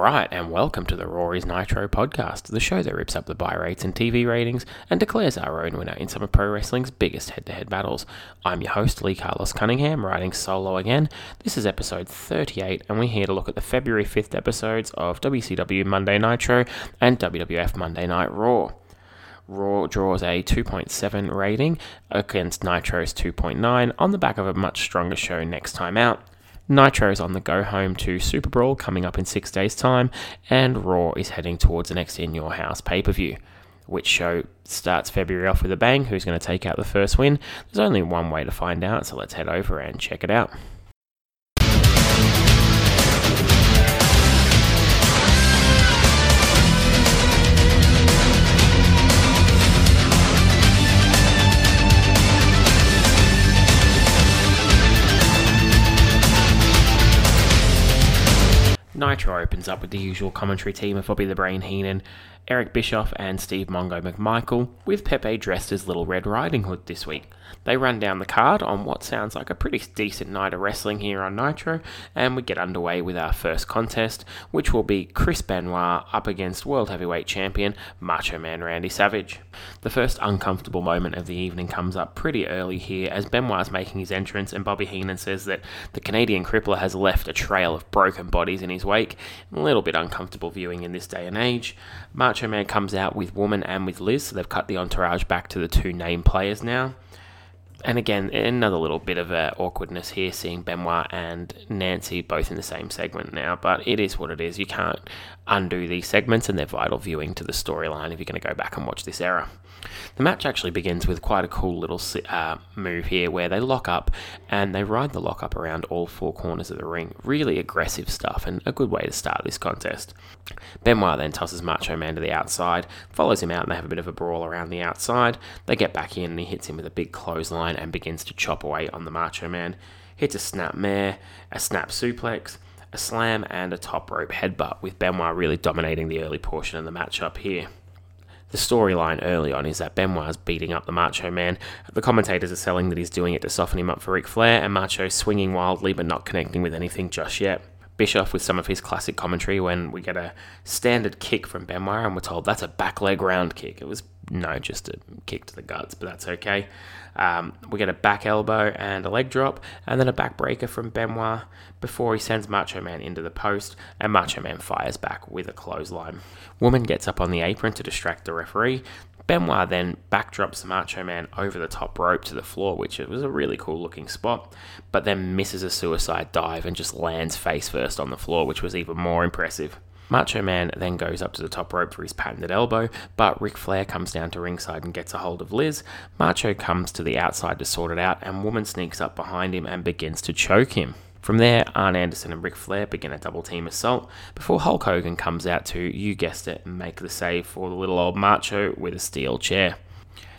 Alright, and welcome to the Rory's Nitro podcast, the show that rips up the buy rates and TV ratings and declares our own winner in some of pro wrestling's biggest head to head battles. I'm your host, Lee Carlos Cunningham, riding solo again. This is episode 38, and we're here to look at the February 5th episodes of WCW Monday Nitro and WWF Monday Night Raw. Raw draws a 2.7 rating against Nitro's 2.9 on the back of a much stronger show next time out. Nitro is on the go home to Super Brawl coming up in six days' time, and Raw is heading towards the next In Your House pay per view. Which show starts February off with a bang? Who's going to take out the first win? There's only one way to find out, so let's head over and check it out. Nitro opens up with the usual commentary team of Bobby the Brain Heenan, Eric Bischoff, and Steve Mongo McMichael, with Pepe dressed as Little Red Riding Hood this week. They run down the card on what sounds like a pretty decent night of wrestling here on Nitro, and we get underway with our first contest, which will be Chris Benoit up against World Heavyweight Champion Macho Man Randy Savage. The first uncomfortable moment of the evening comes up pretty early here as Benoit's making his entrance, and Bobby Heenan says that the Canadian crippler has left a trail of broken bodies in his wake. A little bit uncomfortable viewing in this day and age. Macho Man comes out with Woman and with Liz, so they've cut the entourage back to the two name players now and again, another little bit of uh, awkwardness here, seeing Benoit and Nancy both in the same segment now. But it is what it is. You can't undo these segments, and they're vital viewing to the storyline if you're going to go back and watch this era. The match actually begins with quite a cool little uh, move here where they lock up and they ride the lock up around all four corners of the ring. Really aggressive stuff and a good way to start this contest. Benoit then tosses Macho Man to the outside, follows him out, and they have a bit of a brawl around the outside. They get back in and he hits him with a big clothesline and begins to chop away on the Macho Man. Hits a snap mare, a snap suplex, a slam, and a top rope headbutt, with Benoit really dominating the early portion of the match up here. The storyline early on is that Benoit's beating up the Macho Man. The commentators are selling that he's doing it to soften him up for Ric Flair, and Macho swinging wildly but not connecting with anything just yet. Bischoff with some of his classic commentary when we get a standard kick from Benoit and we're told that's a back leg round kick. It was no, just a kick to the guts, but that's okay. Um, we get a back elbow and a leg drop, and then a backbreaker from Benoit before he sends Macho Man into the post, and Macho Man fires back with a clothesline. Woman gets up on the apron to distract the referee. Benoit then backdrops Macho Man over the top rope to the floor, which was a really cool looking spot, but then misses a suicide dive and just lands face first on the floor, which was even more impressive. Macho Man then goes up to the top rope for his patented elbow, but Ric Flair comes down to ringside and gets a hold of Liz. Macho comes to the outside to sort it out, and Woman sneaks up behind him and begins to choke him. From there, Arn Anderson and Ric Flair begin a double team assault before Hulk Hogan comes out to, you guessed it, make the save for the little old Macho with a steel chair.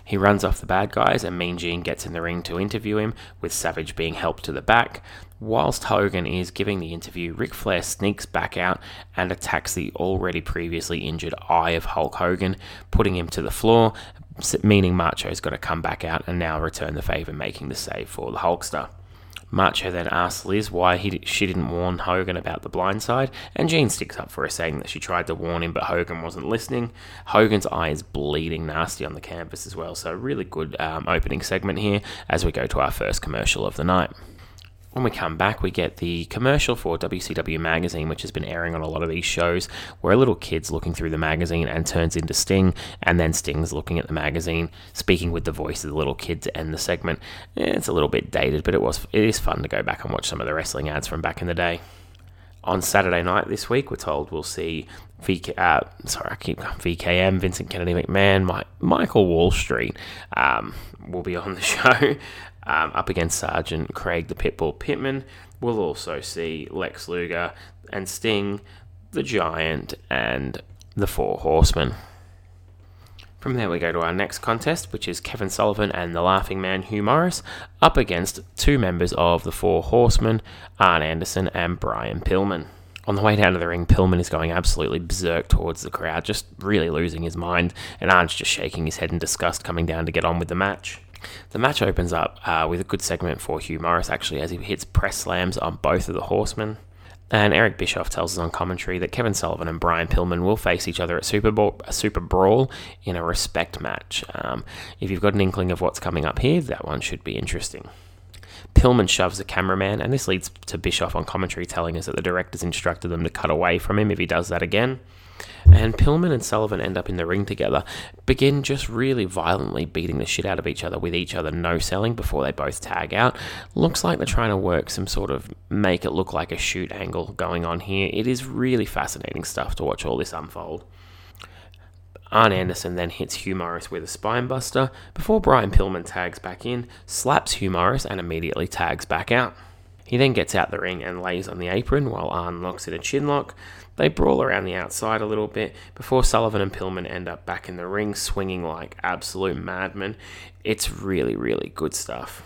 He runs off the bad guys, and Mean Gene gets in the ring to interview him, with Savage being helped to the back. Whilst Hogan is giving the interview, Ric Flair sneaks back out and attacks the already previously injured eye of Hulk Hogan, putting him to the floor, meaning Macho's got to come back out and now return the favour, making the save for the Hulkster. Macho then asks Liz why he, she didn't warn Hogan about the blind side, and Gene sticks up for her, saying that she tried to warn him, but Hogan wasn't listening. Hogan's eye is bleeding nasty on the canvas as well, so really good um, opening segment here as we go to our first commercial of the night. When we come back, we get the commercial for WCW Magazine, which has been airing on a lot of these shows, where a little kid's looking through the magazine and turns into Sting, and then Sting's looking at the magazine, speaking with the voice of the little kid to end the segment. It's a little bit dated, but it was it is fun to go back and watch some of the wrestling ads from back in the day. On Saturday night this week, we're told we'll see VK, uh, sorry, I keep VKM, Vincent Kennedy McMahon, Michael Wall Street um, will be on the show um, up against Sergeant Craig the Pitbull Pittman. We'll also see Lex Luger and Sting, the Giant, and the Four Horsemen. From there, we go to our next contest, which is Kevin Sullivan and the Laughing Man Hugh Morris up against two members of the Four Horsemen, Arn Anderson and Brian Pillman. On the way down to the ring, Pillman is going absolutely berserk towards the crowd, just really losing his mind, and Arn's just shaking his head in disgust, coming down to get on with the match. The match opens up uh, with a good segment for Hugh Morris, actually, as he hits press slams on both of the horsemen. And Eric Bischoff tells us on commentary that Kevin Sullivan and Brian Pillman will face each other at Super Bowl, a Super Brawl in a respect match. Um, if you've got an inkling of what's coming up here, that one should be interesting. Pillman shoves the cameraman, and this leads to Bischoff on commentary telling us that the directors instructed them to cut away from him if he does that again. And Pillman and Sullivan end up in the ring together, begin just really violently beating the shit out of each other with each other no selling before they both tag out. Looks like they're trying to work some sort of make it look like a shoot angle going on here. It is really fascinating stuff to watch all this unfold. Arn Anderson then hits Hugh Morris with a spinebuster before Brian Pillman tags back in, slaps Hugh Morris, and immediately tags back out. He then gets out the ring and lays on the apron while Arn locks in a chinlock. They brawl around the outside a little bit before Sullivan and Pillman end up back in the ring swinging like absolute madmen. It's really, really good stuff.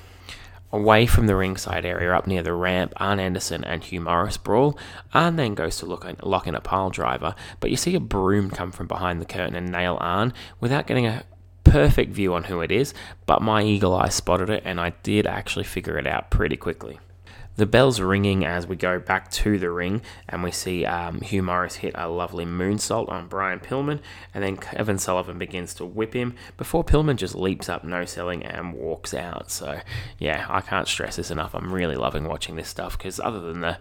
Away from the ringside area, up near the ramp, Arn Anderson and Hugh Morris brawl. Arn then goes to look, lock in a pile driver, but you see a broom come from behind the curtain and nail Arn without getting a perfect view on who it is, but my eagle eye spotted it and I did actually figure it out pretty quickly. The bell's ringing as we go back to the ring, and we see um, Hugh Morris hit a lovely moonsault on Brian Pillman, and then Kevin Sullivan begins to whip him before Pillman just leaps up, no selling, and walks out. So, yeah, I can't stress this enough. I'm really loving watching this stuff because, other than the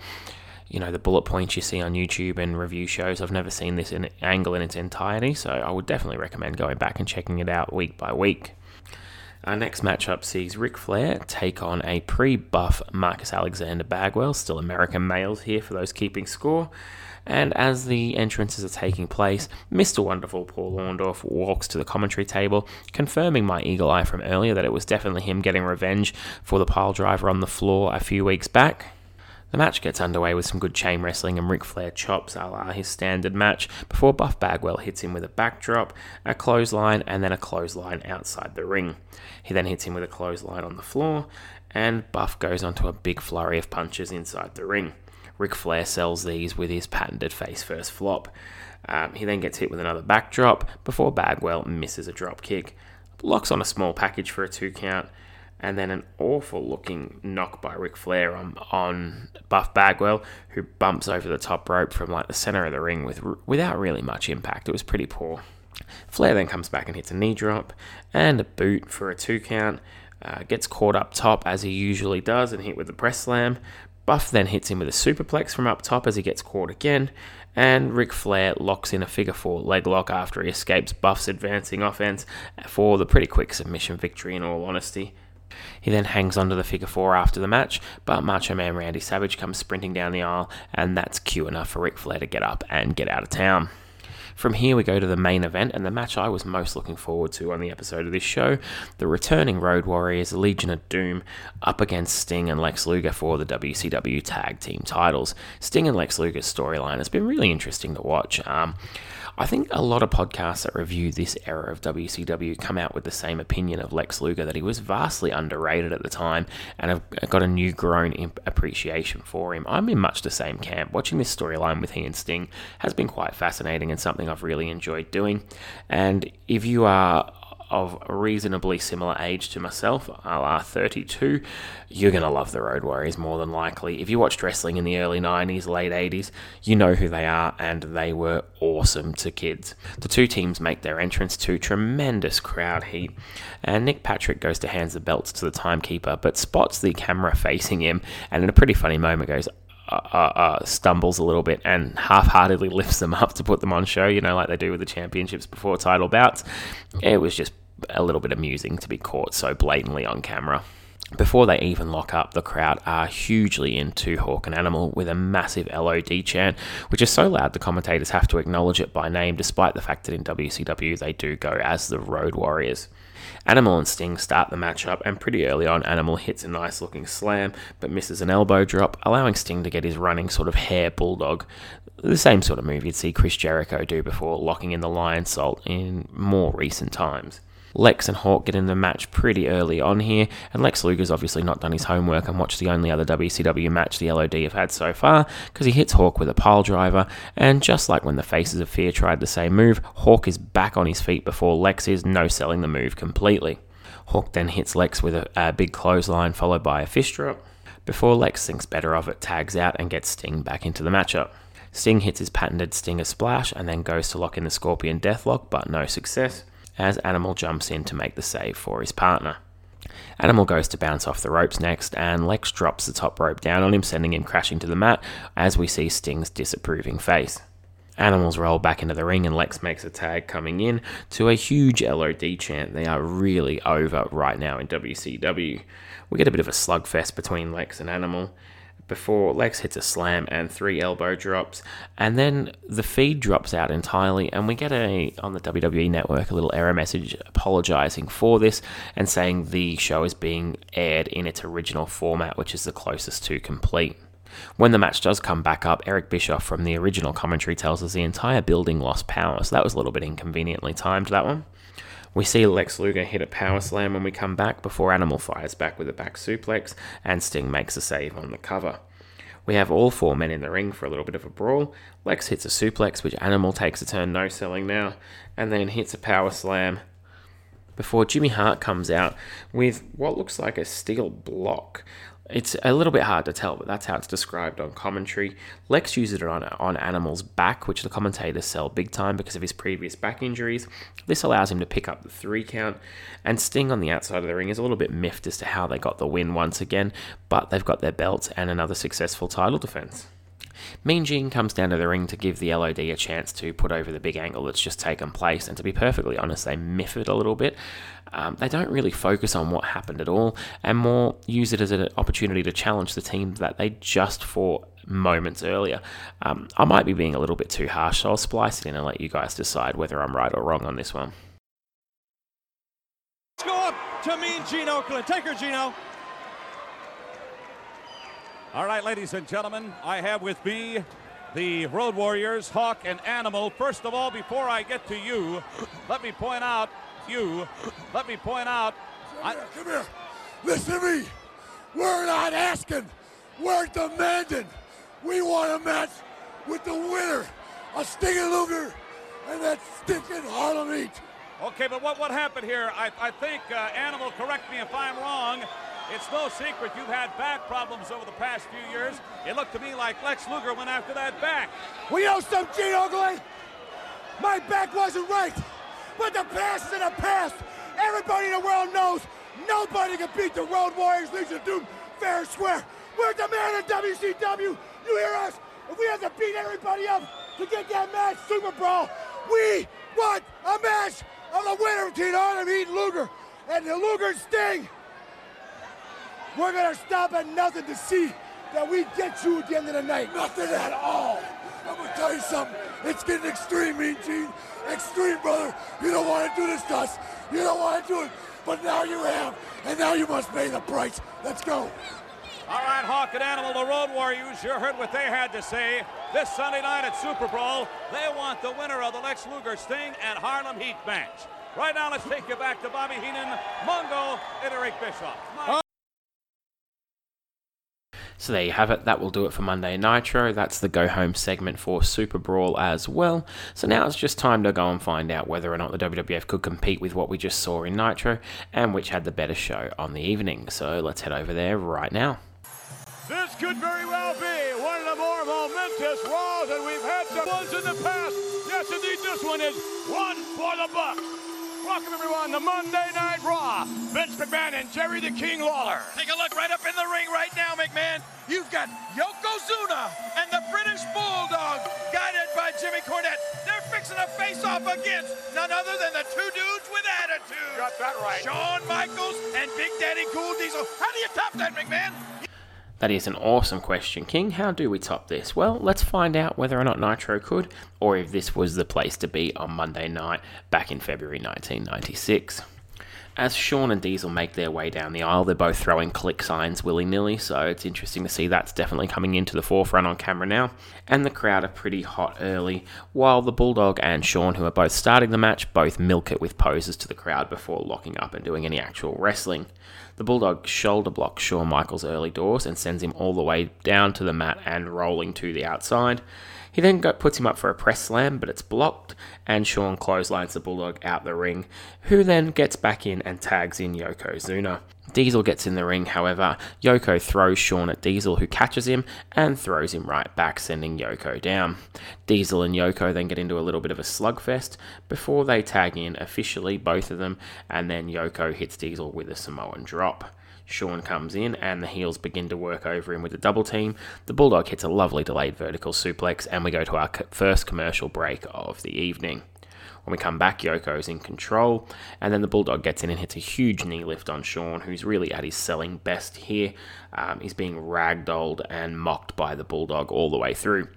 you know the bullet points you see on YouTube and review shows. I've never seen this in angle in its entirety, so I would definitely recommend going back and checking it out week by week. Our next matchup sees Ric Flair take on a pre buff Marcus Alexander Bagwell, still American males here for those keeping score. And as the entrances are taking place, Mr. Wonderful Paul Orndorff walks to the commentary table, confirming my eagle eye from earlier that it was definitely him getting revenge for the pile driver on the floor a few weeks back. The match gets underway with some good chain wrestling and Ric Flair chops a la his standard match before Buff Bagwell hits him with a backdrop, a clothesline, and then a clothesline outside the ring. He then hits him with a clothesline on the floor, and Buff goes onto a big flurry of punches inside the ring. Ric Flair sells these with his patented face first flop. Um, he then gets hit with another backdrop before Bagwell misses a drop kick, locks on a small package for a two count, and then an awful looking knock by Ric Flair on, on Buff Bagwell, who bumps over the top rope from like the center of the ring with without really much impact. It was pretty poor. Flair then comes back and hits a knee drop and a boot for a two count. Uh, gets caught up top as he usually does and hit with the press slam. Buff then hits him with a superplex from up top as he gets caught again, and Ric Flair locks in a figure four leg lock after he escapes Buff's advancing offense for the pretty quick submission victory, in all honesty. He then hangs onto the figure four after the match, but Macho Man Randy Savage comes sprinting down the aisle, and that's cue enough for Ric Flair to get up and get out of town. From here, we go to the main event and the match I was most looking forward to on the episode of this show the returning Road Warriors, Legion of Doom, up against Sting and Lex Luger for the WCW Tag Team titles. Sting and Lex Luger's storyline has been really interesting to watch. Um, I think a lot of podcasts that review this era of WCW come out with the same opinion of Lex Luger that he was vastly underrated at the time and have got a new grown appreciation for him. I'm in much the same camp. Watching this storyline with he and Sting has been quite fascinating and something I've really enjoyed doing. And if you are of reasonably similar age to myself, a la 32, you're going to love the Road Warriors more than likely. If you watched wrestling in the early 90s, late 80s, you know who they are, and they were awesome to kids. The two teams make their entrance to tremendous crowd heat, and Nick Patrick goes to hands the belts to the timekeeper, but spots the camera facing him, and in a pretty funny moment goes, uh, uh, uh, stumbles a little bit and half-heartedly lifts them up to put them on show, you know, like they do with the championships before title bouts. It was just a little bit amusing to be caught so blatantly on camera. Before they even lock up, the crowd are hugely into Hawk and Animal with a massive LOD chant, which is so loud the commentators have to acknowledge it by name, despite the fact that in WCW they do go as the Road Warriors. Animal and Sting start the matchup, and pretty early on, Animal hits a nice looking slam but misses an elbow drop, allowing Sting to get his running sort of hair bulldog. The same sort of move you'd see Chris Jericho do before locking in the Lionsault in more recent times. Lex and Hawk get in the match pretty early on here, and Lex Luger's obviously not done his homework and watched the only other WCW match the LOD have had so far, because he hits Hawk with a pile driver, and just like when the Faces of Fear tried the same move, Hawk is back on his feet before Lex is no selling the move completely. Hawk then hits Lex with a, a big clothesline followed by a fish drop. before Lex thinks better of it, tags out, and gets Sting back into the matchup. Sting hits his patented Stinger splash and then goes to lock in the Scorpion Deathlock, but no success, as Animal jumps in to make the save for his partner. Animal goes to bounce off the ropes next, and Lex drops the top rope down on him, sending him crashing to the mat as we see Sting's disapproving face. Animals roll back into the ring, and Lex makes a tag coming in to a huge LOD chant. They are really over right now in WCW. We get a bit of a slugfest between Lex and Animal before Lex hits a slam and three elbow drops, and then the feed drops out entirely, and we get a on the WWE network a little error message apologizing for this and saying the show is being aired in its original format, which is the closest to complete. When the match does come back up, Eric Bischoff from the original commentary tells us the entire building lost power, so that was a little bit inconveniently timed, that one. We see Lex Luger hit a power slam when we come back before Animal fires back with a back suplex, and Sting makes a save on the cover. We have all four men in the ring for a little bit of a brawl. Lex hits a suplex, which Animal takes a turn no selling now, and then hits a power slam before Jimmy Hart comes out with what looks like a steel block. It's a little bit hard to tell, but that's how it's described on commentary. Lex uses it on, on Animal's back, which the commentators sell big time because of his previous back injuries. This allows him to pick up the three count, and Sting on the outside of the ring is a little bit miffed as to how they got the win once again, but they've got their belts and another successful title defense. Mean comes down to the ring to give the LOD a chance to put over the big angle that's just taken place, and to be perfectly honest, they miff it a little bit. Um, they don't really focus on what happened at all, and more use it as an opportunity to challenge the team that they just fought moments earlier. Um, I might be being a little bit too harsh, so I'll splice it in and let you guys decide whether I'm right or wrong on this one. Let's go up to Mean Gene Okerlund. Take her, Gino. All right, ladies and gentlemen, I have with me the Road Warriors, Hawk and Animal. First of all, before I get to you, let me point out, you, let me point out. Come here, come here. Listen to me. We're not asking. We're demanding. We want a match with the winner, a Stinging Luger, and that stinking Harlem Heat. Okay, but what, what happened here? I, I think, uh, Animal, correct me if I'm wrong. It's no secret you've had back problems over the past few years. It looked to me like Lex Luger went after that back. We know some Gene Okerlund. My back wasn't right, but the past is in the past. Everybody in the world knows nobody can beat the Road Warriors Legion of Doom fair and square. We're demanding WCW. You hear us? If we have to beat everybody up to get that match, Super Brawl, we want a match of the winner between Heat and Luger. And the Luger Sting. We're gonna stop at nothing to see that we get you at the end of the night. Nothing at all. I'm gonna tell you something. It's getting extreme, Mean Gene. Extreme, brother. You don't want to do this to us. You don't want to do it. But now you have, and now you must pay the price. Let's go. All right, Hawk and Animal, the Road Warriors, you heard what they had to say. This Sunday night at Super Brawl, they want the winner of the Lex Luger Sting and Harlem Heat match. Right now, let's take you back to Bobby Heenan, Mongo, and Eric Bischoff. So there you have it. That will do it for Monday Nitro. That's the go home segment for Super Brawl as well. So now it's just time to go and find out whether or not the WWF could compete with what we just saw in Nitro and which had the better show on the evening. So let's head over there right now. This could very well be one of the more momentous Raws that we've had some ones in the past. Yes, indeed, this one is one for the buck. Welcome, everyone, to Monday Night Raw. Vince McMahon and Jerry the King Lawler. Take a look right up in the ring right now, McMahon. You've got Yokozuna and the British Bulldog, guided by Jimmy Cornette. They're fixing a face-off against none other than the two dudes with attitude. Got that right. Shawn Michaels and Big Daddy Cool Diesel. How do you top that, McMahon? That is an awesome question, King. How do we top this? Well, let's find out whether or not Nitro could, or if this was the place to be on Monday night back in February 1996. As Shawn and Diesel make their way down the aisle, they're both throwing Kliq signs willy nilly, so it's interesting to see that's definitely coming into the forefront on camera now. And the crowd are pretty hot early, while the Bulldog and Shawn, who are both starting the match, both milk it with poses to the crowd before locking up and doing any actual wrestling. The Bulldog shoulder blocks Shawn Michaels' early doors and sends him all the way down to the mat and rolling to the outside. He then go, puts him up for a press slam, but it's blocked, and Shawn clotheslines the Bulldog out the ring, who then gets back in and tags in Yokozuna. Diesel gets in the ring, however, Yoko throws Shawn at Diesel, who catches him and throws him right back, sending Yoko down. Diesel and Yoko then get into a little bit of a slugfest before they tag in officially, both of them, and then Yoko hits Diesel with a Samoan drop. Shawn comes in and the heels begin to work over him with a double team. The Bulldog hits a lovely delayed vertical suplex, and we go to our first commercial break of the evening. When we come back, Yoko's in control, and then the Bulldog gets in and hits a huge knee lift on Shawn, who's really at his selling best here. Um, he's being ragdolled and mocked by the Bulldog all the way through.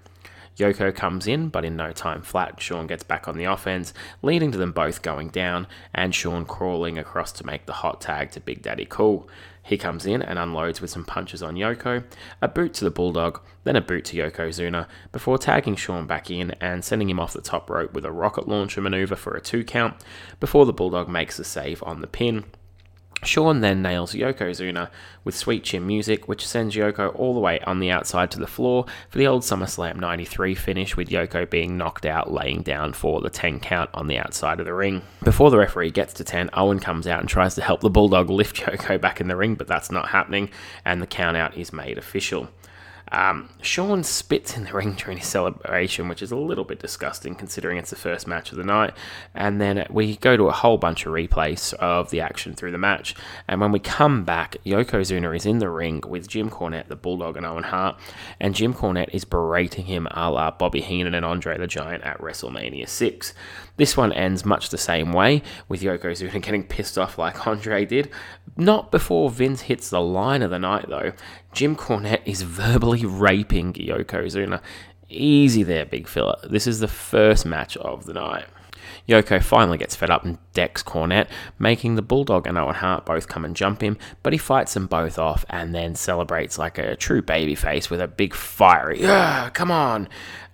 Yoko comes in, but in no time flat, Shawn gets back on the offense, leading to them both going down, and Shawn crawling across to make the hot tag to Big Daddy Cool. He comes in and unloads with some punches on Yoko, a boot to the Bulldog, then a boot to Yokozuna, before tagging Shawn back in and sending him off the top rope with a rocket launcher maneuver for a two count, before the Bulldog makes the save on the pin. Shawn then nails Yokozuna with Sweet Chin music, which sends Yoko all the way on the outside to the floor for the old SummerSlam 93 finish, with Yoko being knocked out, laying down for the 10 count on the outside of the ring. Before the referee gets to 10, Owen comes out and tries to help the Bulldog lift Yoko back in the ring, but that's not happening, and the count out is made official. Um, Shawn spits in the ring during his celebration, which is a little bit disgusting considering it's the first match of the night. And then we go to a whole bunch of replays of the action through the match. And when we come back, Yokozuna is in the ring with Jim Cornette, the Bulldog, and Owen Hart. And Jim Cornette is berating him a la Bobby Heenan and Andre the Giant at WrestleMania 6. This one ends much the same way, with Yokozuna getting pissed off like Andre did. Not before Vince hits the line of the night, though. Jim Cornette is verbally raping Yokozuna. Easy there, big fella. This is the first match of the night. Yoko finally gets fed up and decks Cornette, making the Bulldog and Owen Hart both come and jump him, but he fights them both off and then celebrates like a true babyface with a big fiery, come on,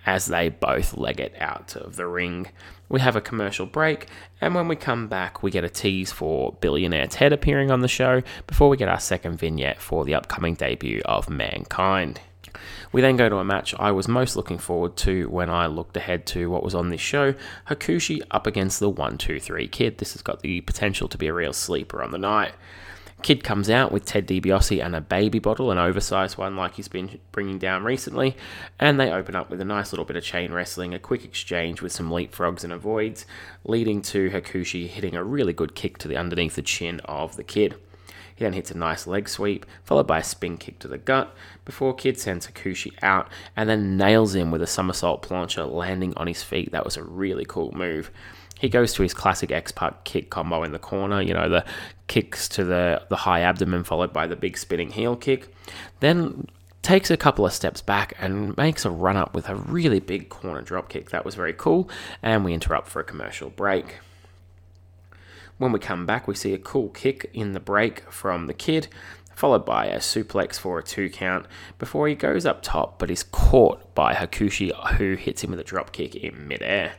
as they both leg it out of the ring. We have a commercial break, and when we come back, we get a tease for Billionaire Ted appearing on the show before we get our second vignette for the upcoming debut of Mankind. We then go to a match I was most looking forward to when I looked ahead to what was on this show Hakushi up against the 123 Kid. This has got the potential to be a real sleeper on the night. Kid comes out with Ted DiBiase and a baby bottle, an oversized one like he's been bringing down recently, and they open up with a nice little bit of chain wrestling, a quick exchange with some leapfrogs and avoids, leading to Hakushi hitting a really good kick to the underneath the chin of the Kid. He then hits a nice leg sweep, followed by a spin kick to the gut, before Kid sends Hakushi out and then nails him with a somersault plancha, landing on his feet. That was a really cool move. He goes to his classic X-Pac kick combo in the corner, you know, the kicks to the, the high abdomen followed by the big spinning heel kick. Then takes a couple of steps back and makes a run up with a really big corner drop kick. That was very cool, and we interrupt for a commercial break. When we come back, we see a cool kick in the break from the kid, followed by a suplex for a two count before he goes up top but is caught by Hakushi, who hits him with a drop kick in midair.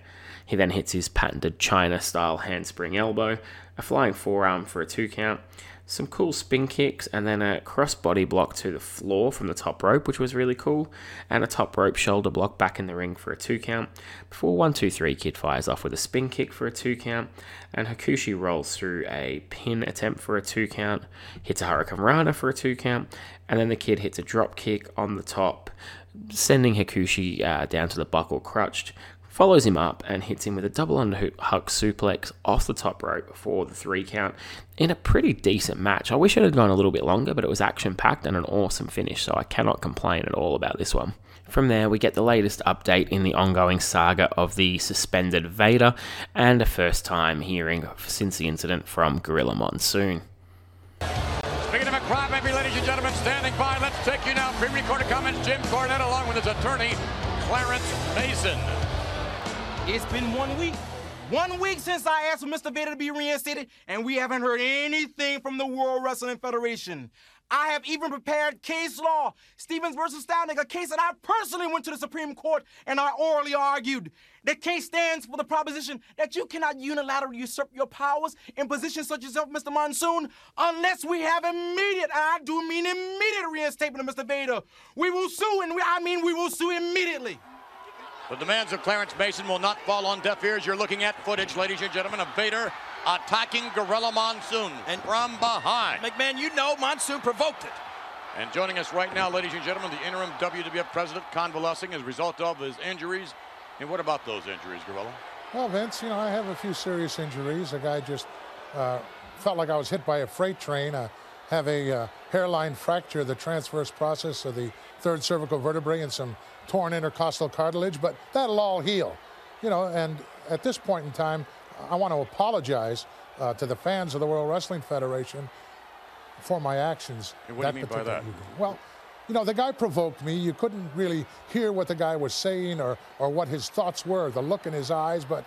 He then hits his patented China style handspring elbow, a flying forearm for a two count, some cool spin kicks, and then a crossbody block to the floor from the top rope, which was really cool, and a top rope shoulder block back in the ring for a two count. Before 1 2 3, Kid fires off with a spin kick for a two count, and Hakushi rolls through a pin attempt for a two count, hits a Hurricanrana for a two count, and then the Kid hits a drop kick on the top, sending Hakushi uh, down to the buckle crutched, follows him up and hits him with a double underhook suplex off the top rope for the three count in a pretty decent match. I wish it had gone a little bit longer, but it was action packed and an awesome finish, so I cannot complain at all about this one. From there, we get the latest update in the ongoing saga of the suspended Vader and a first time hearing since the incident from Gorilla Monsoon. Speaking of a crybaby, ladies and gentlemen, standing by, let's take you now. Pre-recorded comments, Jim Cornette along with his attorney, Clarence Mason. It's been one week. One week since I asked for Mr. Vader to be reinstated, and we haven't heard anything from the World Wrestling Federation. I have even prepared case law, Stevens versus Stoughton, a case that I personally went to the Supreme Court and I orally argued. The case stands for the proposition that you cannot unilaterally usurp your powers in positions such as yourself, Mr. Monsoon, unless we have immediate, and I do mean immediate reinstatement of Mr. Vader. We will sue, and we, I mean we will sue immediately. The demands of Clarence Mason will not fall on deaf ears. You're looking at footage, ladies and gentlemen, of Vader attacking Gorilla Monsoon and from behind. McMahon, you know Monsoon provoked it. And joining us right now, ladies and gentlemen, the interim WWF president convalescing as a result of his injuries. And what about those injuries, Gorilla? Well, Vince, you know, I have a few serious injuries. A guy just uh, felt like I was hit by a freight train. I have a uh, hairline fracture, of the transverse process of the third cervical vertebrae, and some torn intercostal cartilage, but that'll all heal. You know, and at this point in time, I want to apologize uh, to the fans of the World Wrestling Federation for my actions. And what do you mean by that? Evening. Well, you know, the guy provoked me. You couldn't really hear what the guy was saying or, or what his thoughts were, the look in his eyes, but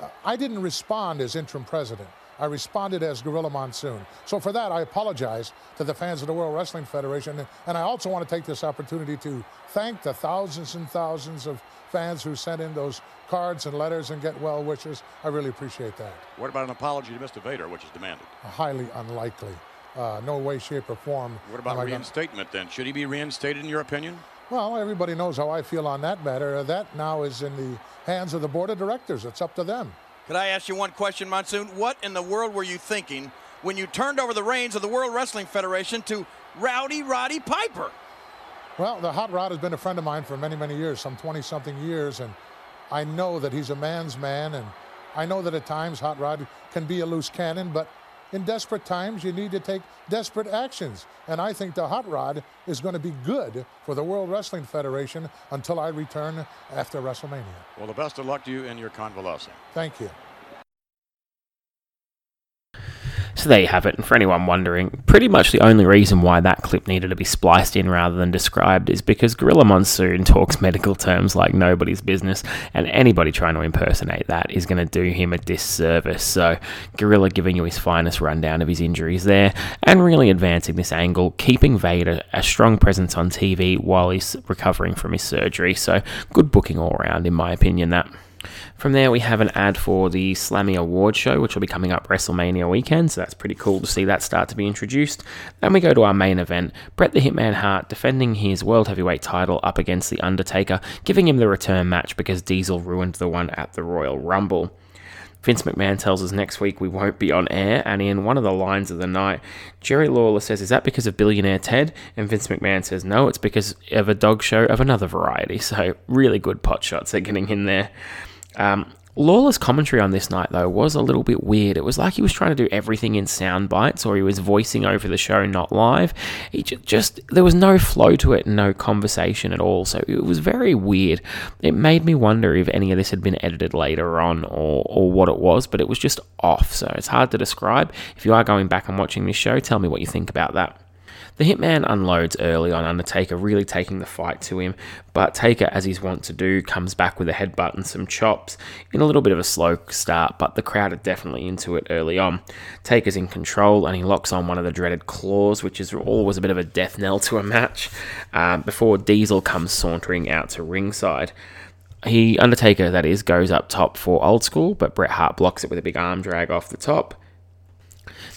uh, I didn't respond as interim president. I responded as Gorilla Monsoon. So for that, I apologize to the fans of the World Wrestling Federation. And I also want to take this opportunity to thank the thousands and thousands of fans who sent in those cards and letters and get well wishes. I really appreciate that. What about an apology to Mr. Vader, which is demanded? Highly unlikely. Uh, no way, shape, or form. What about reinstatement then? Should he be reinstated in your opinion? Well, everybody knows how I feel on that matter. That now is in the hands of the board of directors. It's up to them. Could I ask you one question, Monsoon? What in the world were you thinking when you turned over the reins of the World Wrestling Federation to Rowdy Roddy Piper? Well, the Hot Rod has been a friend of mine for many, many years, some 20 something years, and I know that he's a man's man, and I know that at times Hot Rod can be a loose cannon, but in desperate times, you need to take desperate actions. And I think the hot rod is going to be good for the World Wrestling Federation until I return after WrestleMania. Well, the best of luck to you in your convalescing. Thank you. So there you have it. And for anyone wondering, pretty much the only reason why that clip needed to be spliced in rather than described is because Gorilla Monsoon talks medical terms like nobody's business, and anybody trying to impersonate that is going to do him a disservice. So, Gorilla giving you his finest rundown of his injuries there, and really advancing this angle, keeping Vader a strong presence on TV while he's recovering from his surgery. So, good booking all around, in my opinion, that. From there, we have an ad for the Slammy Award Show, which will be coming up WrestleMania weekend, so that's pretty cool to see that start to be introduced. Then we go to our main event Bret the Hitman Hart defending his World Heavyweight title up against The Undertaker, giving him the return match because Diesel ruined the one at the Royal Rumble. Vince McMahon tells us next week we won't be on air, and in one of the lines of the night, Jerry Lawler says, Is that because of Billionaire Ted? And Vince McMahon says, No, it's because of a dog show of another variety. So, really good pot shots are getting in there. Um, Lawler's commentary on this night, though, was a little bit weird. It was like he was trying to do everything in sound bites, or he was voicing over the show, not live. He just there was no flow to it, no conversation at all. So it was very weird. It made me wonder if any of this had been edited later on, or or what it was. But it was just off. So it's hard to describe. If you are going back and watching this show, tell me what you think about that. The Hitman unloads early on Undertaker, really taking the fight to him, but Taker, as he's wont to do, comes back with a headbutt and some chops in a little bit of a slow start, but the crowd are definitely into it early on. Taker's in control and he locks on one of the dreaded claws, which is always a bit of a death knell to a match, uh, before Diesel comes sauntering out to ringside. He, Undertaker, that is, goes up top for old school, but Bret Hart blocks it with a big arm drag off the top.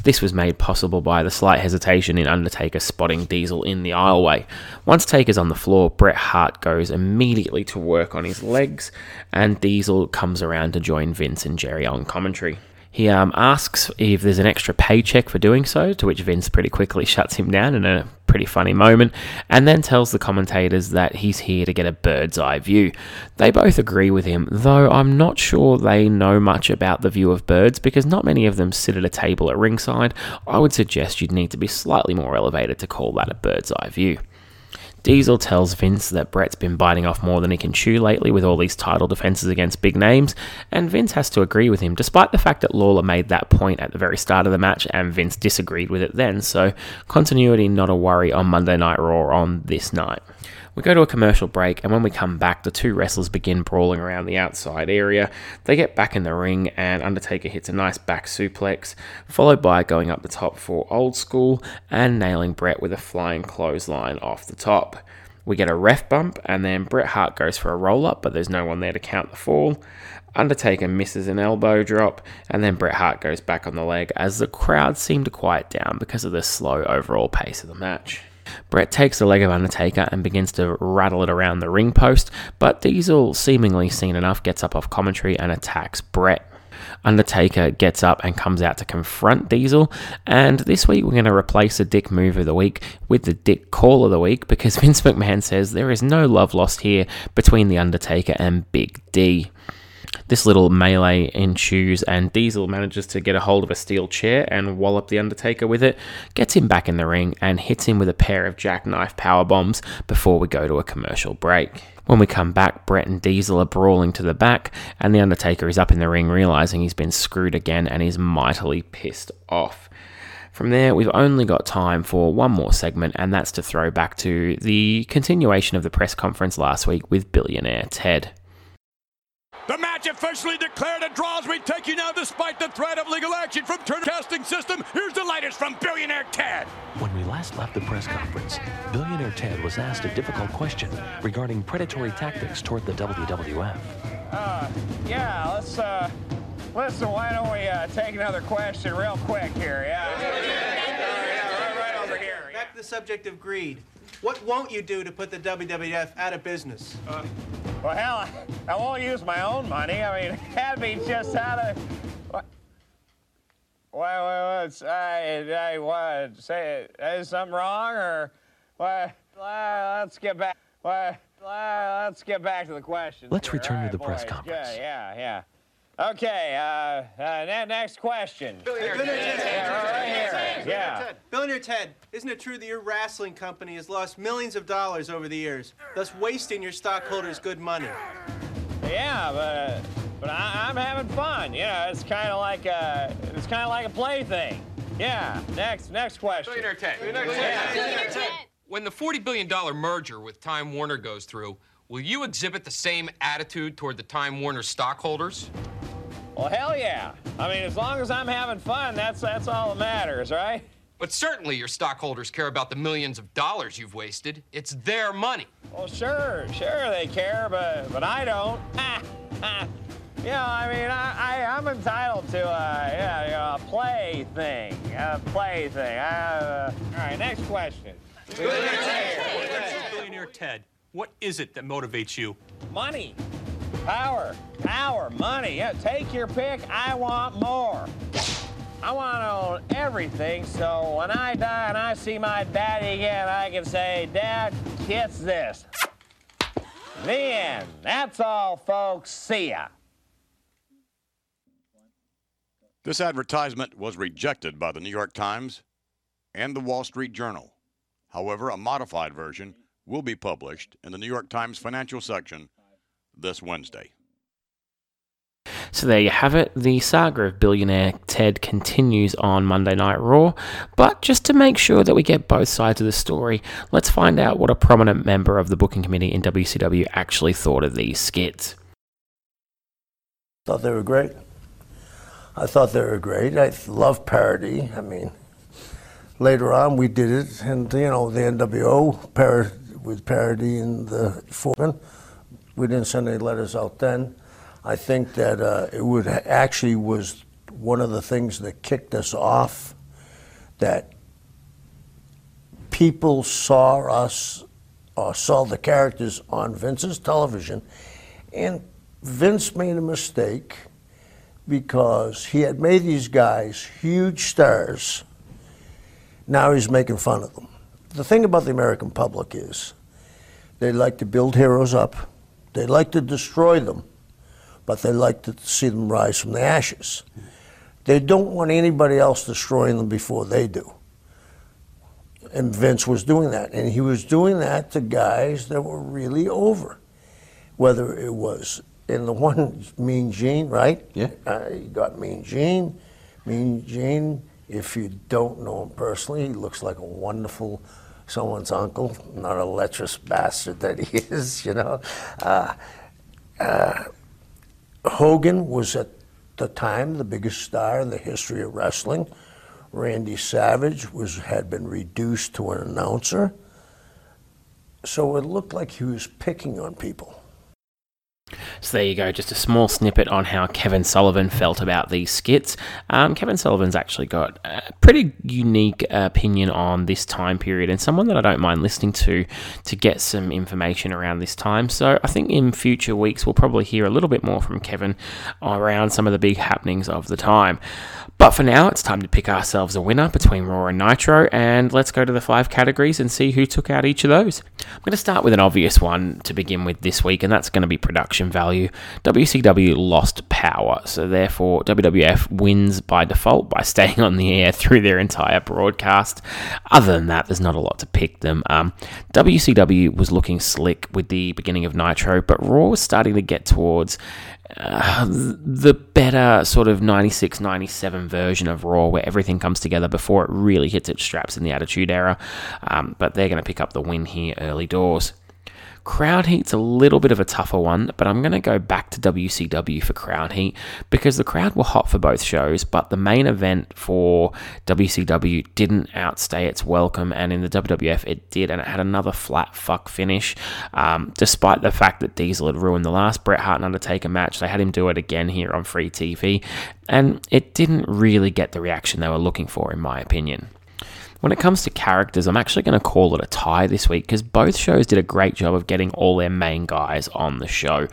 This was made possible by the slight hesitation in Undertaker spotting Diesel in the aisleway. Once Taker's on the floor, Bret Hart goes immediately to work on his legs, and Diesel comes around to join Vince and Jerry on commentary. He um, asks if there's an extra paycheck for doing so, to which Vince pretty quickly shuts him down in a pretty funny moment, and then tells the commentators that he's here to get a bird's eye view. They both agree with him, though I'm not sure they know much about the view of birds because not many of them sit at a table at ringside. I would suggest you'd need to be slightly more elevated to call that a bird's eye view. Diesel tells Vince that Bret's been biting off more than he can chew lately with all these title defenses against big names, and Vince has to agree with him, despite the fact that Lawler made that point at the very start of the match and Vince disagreed with it then, so continuity not a worry on Monday Night Raw on this night. We go to a commercial break, and when we come back, the two wrestlers begin brawling around the outside area. They get back in the ring, and Undertaker hits a nice back suplex, followed by going up the top for Old School and nailing Bret with a flying clothesline off the top. We get a ref bump, and then Bret Hart goes for a roll up, but there's no one there to count the fall. Undertaker misses an elbow drop, and then Bret Hart goes back on the leg as the crowd seem to quiet down because of the slow overall pace of the match. Bret takes the leg of Undertaker and begins to rattle it around the ring post, but Diesel, seemingly seen enough, gets up off commentary and attacks Bret. Undertaker gets up and comes out to confront Diesel. And this week we're going to replace the Dick Move of the Week with the Dick Call of the Week because Vince McMahon says there is no love lost here between The Undertaker and Big D. This little melee ensues, and Diesel manages to get a hold of a steel chair and wallop The Undertaker with it, gets him back in the ring, and hits him with a pair of jackknife power bombs before we go to a commercial break. When we come back, Bret and Diesel are brawling to the back, and The Undertaker is up in the ring realizing he's been screwed again and is mightily pissed off. From there, we've only got time for one more segment, and that's to throw back to the continuation of the press conference last week with billionaire Ted. The match officially declared a draw as we take you now despite the threat of legal action from Turner Casting System. Here's the latest from Billionaire Ted. When we last left the press conference, Billionaire Ted was asked a difficult question regarding predatory tactics toward the WWF. Uh, yeah, let's, uh, listen, why don't we, uh, take another question real quick here, yeah? yeah, right, right over here. Back to the subject of greed. What won't you do to put the WWF out of business? Uh, well, hell, I won't use my own money. I mean, that'd be just how to. What? What? What? I, I, what? Say, is something wrong or what? Uh, let's get back. What? Uh, let's get back to the question. Let's here. return right, to the press conference. Good, yeah, yeah. Okay, uh, uh, next question. Billionaire Ted. Yeah, right here. Yeah. Ted. Billionaire Ted, isn't it true that your wrestling company has lost millions of dollars over the years, thus wasting your stockholders' good money? Yeah, but but I, I'm having fun. You know, it's kind of like a it's kind of like a plaything. Yeah. Next next question. Billionaire Ted. Yeah. When the $40 billion merger with Time Warner goes through, will you exhibit the same attitude toward the Time Warner stockholders? Well, hell yeah. I mean, as long as I'm having fun, that's that's all that matters, right? But certainly your stockholders care about the millions of dollars you've wasted. It's their money. Well, sure, sure they care, but but I don't. you know, I mean, I, I I'm entitled to a yeah, you know, a play thing, a play thing. I, uh, all right, next question. Billionaire Ted, what is it that motivates you? Money, power, power, money. Yeah, take your pick. I want more. I want to own everything, so when I die and I see my daddy again, I can say, Dad, kiss this. The end. That's all, folks. See ya. This advertisement was rejected by the New York Times and the Wall Street Journal. However, a modified version will be published in the New York Times financial section this Wednesday. So there you have it. The saga of billionaire Ted continues on Monday Night Raw. But just to make sure that we get both sides of the story, let's find out what a prominent member of the booking committee in WCW actually thought of these skits. Thought they were great. I thought they were great. I love parody. I mean, later on we did it, and you know the NWO par- with parody in the foreman. We didn't send any letters out then. I think that uh, it would actually was one of the things that kicked us off. That people saw us, or saw the characters on Vince's television, and Vince made a mistake because he had made these guys huge stars. Now he's making fun of them. The thing about the American public is they like to build heroes up, they like to destroy them, but they like to see them rise from the ashes. They don't want anybody else destroying them before they do. And Vince was doing that. And he was doing that to guys that were really over. Whether it was in the one Mean Gene, right? Yeah. Uh, you got Mean Gene. Mean Gene, if you don't know him personally, he looks like a wonderful someone's uncle, not a lecherous bastard that he is, you know. Uh, uh, Hogan was at the time the biggest star in the history of wrestling. Randy Savage was had been reduced to an announcer. So it looked like he was picking on people. So there you go, just a small snippet on how Kevin Sullivan felt about these skits. Um, Kevin Sullivan's actually got a pretty unique opinion on this time period and someone that I don't mind listening to to get some information around this time. So I think in future weeks we'll probably hear a little bit more from Kevin around some of the big happenings of the time. But for now, it's time to pick ourselves a winner between Raw and Nitro, and let's go to the five categories and see who took out each of those. I'm going to start with an obvious one to begin with this week, and that's going to be production value. WCW lost power, so therefore WWF wins by default by staying on the air through their entire broadcast. Other than that, there's not a lot to pick them. Um, WCW was looking slick with the beginning of Nitro, but Raw was starting to get towards uh, the better sort of 96 97 version of Raw where everything comes together before it really hits its straps in the Attitude Era. Um, but they're going to pick up the win here early doors. Crowd Heat's a little bit of a tougher one, but I'm going to go back to WCW for Crowd Heat because the crowd were hot for both shows, but the main event for WCW didn't outstay its welcome, and in the WWF it did, and it had another flat fuck finish. Um, despite the fact that Diesel had ruined the last Bret Hart and Undertaker match, they had him do it again here on free TV, and it didn't really get the reaction they were looking for, in my opinion. When it comes to characters, I'm actually going to call it a tie this week because both shows did a great job of getting all their main guys on the show.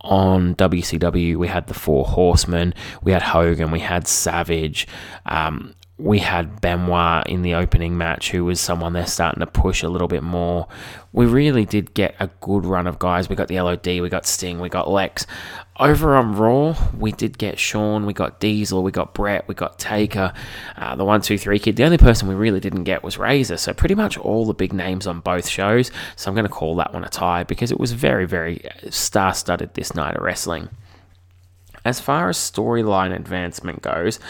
On WCW, we had the Four Horsemen, we had Hogan, we had Savage. Um, we had Benoit in the opening match, who was someone they're starting to push a little bit more. We really did get a good run of guys. We got the LOD, we got Sting, we got Lex. Over on Raw, we did get Shawn, we got Diesel, we got Bret, we got Taker, uh, the one, two, three kid. The only person we really didn't get was Razor. So pretty much all the big names on both shows. So I'm going to call that one a tie because it was very, very star-studded this night of wrestling. As far as storyline advancement goes,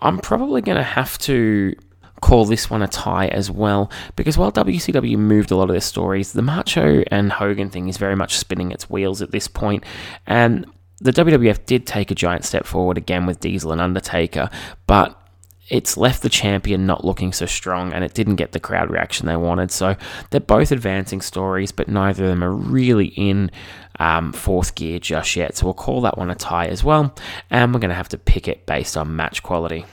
I'm probably going to have to call this one a tie as well because while WCW moved a lot of their stories, the Macho and Hogan thing is very much spinning its wheels at this point. and the WWF did take a giant step forward again with Diesel and Undertaker, but it's left the champion not looking so strong and it didn't get the crowd reaction they wanted. So they're both advancing stories, but neither of them are really in um, fourth gear just yet. So we'll call that one a tie as well. And we're going to have to pick it based on match quality.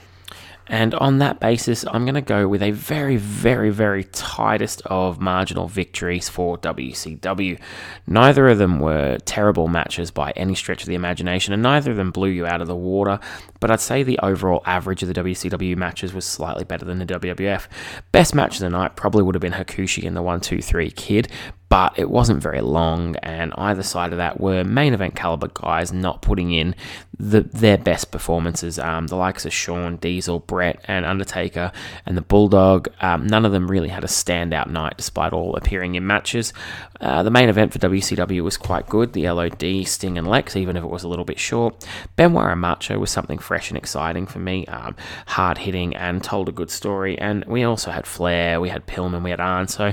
And on that basis, I'm going to go with a very, very, very tightest of marginal victories for WCW. Neither of them were terrible matches by any stretch of the imagination, and neither of them blew you out of the water. But I'd say the overall average of the WCW matches was slightly better than the WWF. Best match of the night probably would have been Hakushi and the 1 2 3 Kid, but it wasn't very long, and either side of that were main event caliber guys not putting in the, their best performances. Um, the likes of Shawn, Diesel, Bret, and Undertaker, and the Bulldog, um, none of them really had a standout night despite all appearing in matches. Uh, the main event for WCW was quite good the LOD, Sting, and Lex, even if it was a little bit short. Benoit and Macho was something fresh and exciting for me, um, hard hitting, and told a good story. And we also had Flair, we had Pillman, we had Arn, so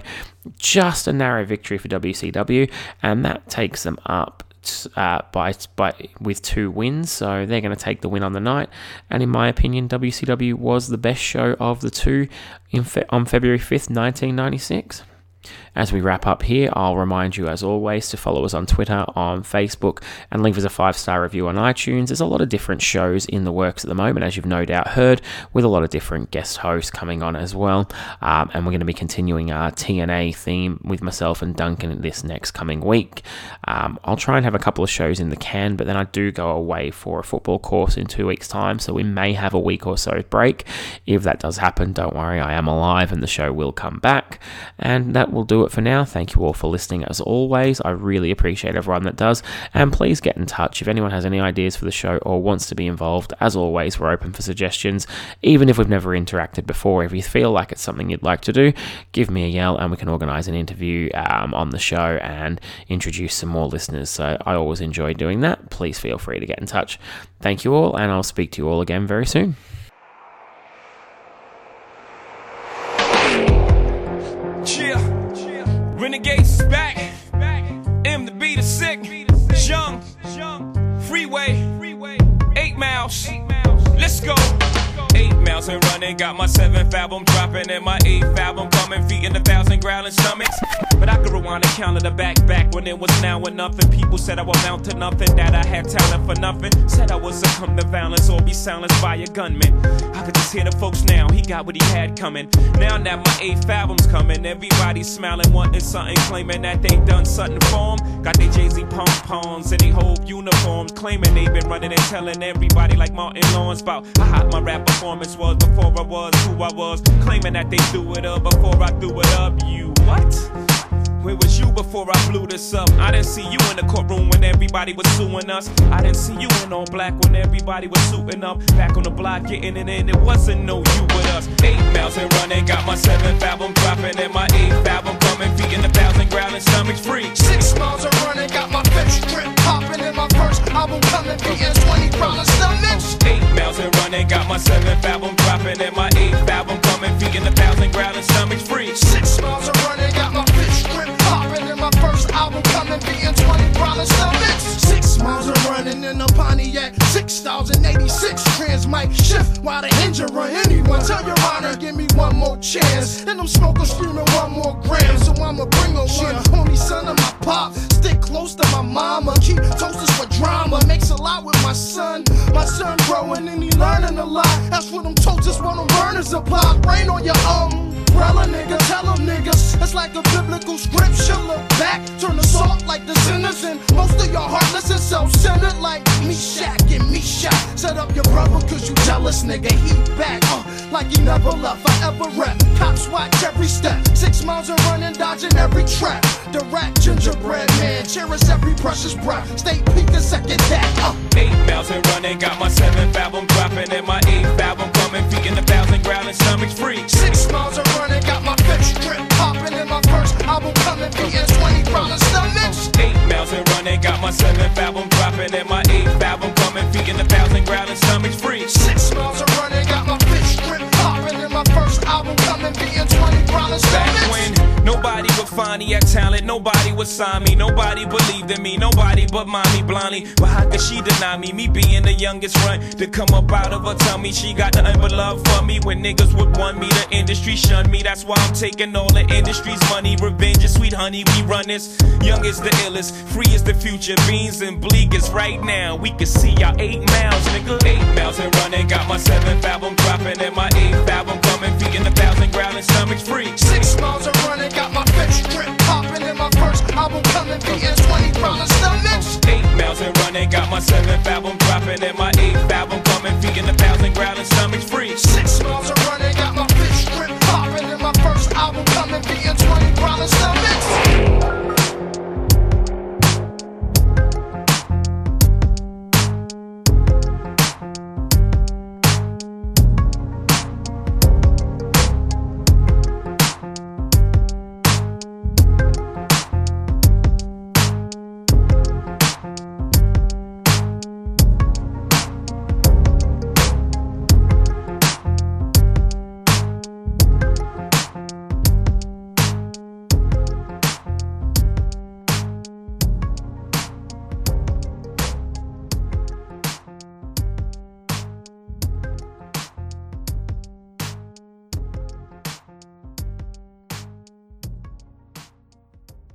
just a narrow victory for WCW, and that takes them up uh, by by with two wins. So they're going to take the win on the night. And in my opinion, WCW was the best show of the two fe- on February fifth, nineteen ninety six. As we wrap up here, I'll remind you, as always, to follow us on Twitter, on Facebook, and leave us a five star review on iTunes. There's a lot of different shows in the works at the moment, as you've no doubt heard, with a lot of different guest hosts coming on as well. Um, and we're going to be continuing our TNA theme with myself and Duncan this next coming week. Um, I'll try and have a couple of shows in the can, but then I do go away for a football course in two weeks' time, so we may have a week or so break. If that does happen, don't worry, I am alive and the show will come back. And that will do it for now. Thank you all for listening as always. I really appreciate everyone that does. And please get in touch if anyone has any ideas for the show or wants to be involved. As always, we're open for suggestions. Even if we've never interacted before, if you feel like it's something you'd like to do, give me a yell and we can organise an interview um, on the show and introduce some more listeners. So I always enjoy doing that. Please feel free to get in touch. Thank you all, and I'll speak to you all again very soon. Running. running. Got my seventh album dropping and my eighth album coming. Feet in a thousand growling stomachs. But I could rewind and count the back back when it was now or nothing. People said I would mount to nothing, that I had talent for nothing. Said I would succumb to violence or be silenced by a gunman. I could just hear the folks now, he got what he had coming. Now that my eighth album's coming, everybody's smiling, wanting something, claiming that they done something for 'em. Got they Jay Z pom poms and they whole uniforms, claiming they been running and telling everybody like Martin Lawrence about how hot my rap performance was before I was who I was. Claiming that they threw it up before I threw it up. You what? Where was you before I blew this up? I didn't see you in the courtroom when everybody was suing us. I didn't see you in all black when everybody was suiting up. Back on the block, getting it in, it wasn't no you with us. Eight miles and running, got my seventh album dropping, and my eighth album coming. Feet in a thousand growling, stomachs free. Six miles of running, got my fifth trip popping, and my first album coming, beating 20 growling stomachs. Eight miles and running, got my seventh album dropping, and my eighth album coming. Feet in a thousand growling, stomachs free. Six miles of running, got my fifth trip popping, and my first album coming, beating 20 growling stomachs. Miles of running in a Pontiac 6086 trans mic shift while the engine run. Anyone tell your honor, give me one more chance, and I'm smoking, screaming one more gram. So I'ma bring her one, only son of my pop. Stick close to my mama, keep toasters for drama. Makes a lot with my son. My son growing and he learning a lot. That's what them toasters, what them burners apply. Rain on your umbrella, nigga. Tell them niggas it's like a biblical scripture. Look back, turn the salt like the sinners, and most of your heartless and self-centered like me, Shaq and me, Shaq. Set up your brother, cause you jealous, nigga. He back, uh, like he never left. Forever rep. Cops watch every step. Six miles of running, dodging every trap. The rat gingerbread man, cherish every precious breath. Stay peak a second that, uh. Eight miles and running, got my seventh album dropping, and my eighth album coming. Feet in a thousand growling, stomachs free. Six miles of running, got my fifth strip popping, and my first album coming, beating 20 growling stomachs. Eight miles and running, got my seventh album dropping, and my eighth album coming. Feet in a thousand growling, stomachs free. Six miles of me at talent, nobody would sign me, nobody believed in me, nobody but mommy blindly. But how could she deny me? Me being the youngest run to come up out of her tummy. She got nothing but love for me. When niggas would want me, the industry shun me. That's why I'm taking all the industry's money. Revenge is sweet honey, we run this. Young is the illest, free is the future. Beans and Bleek is right now. We can see y'all eight miles, nigga. Eight miles and running. Got my seventh album dropping, and my eighth album coming. Speaking a thousand growling stomachs free. Six miles of running, got my bitch drip popping in my first album coming, beating 20 growling stomachs. Eight miles and running, got my seventh album dropping, in my eighth album coming, feeding a thousand growling stomachs free. Six miles of running, got my bitch drip popping in my first album coming, beating 20 growling stomachs.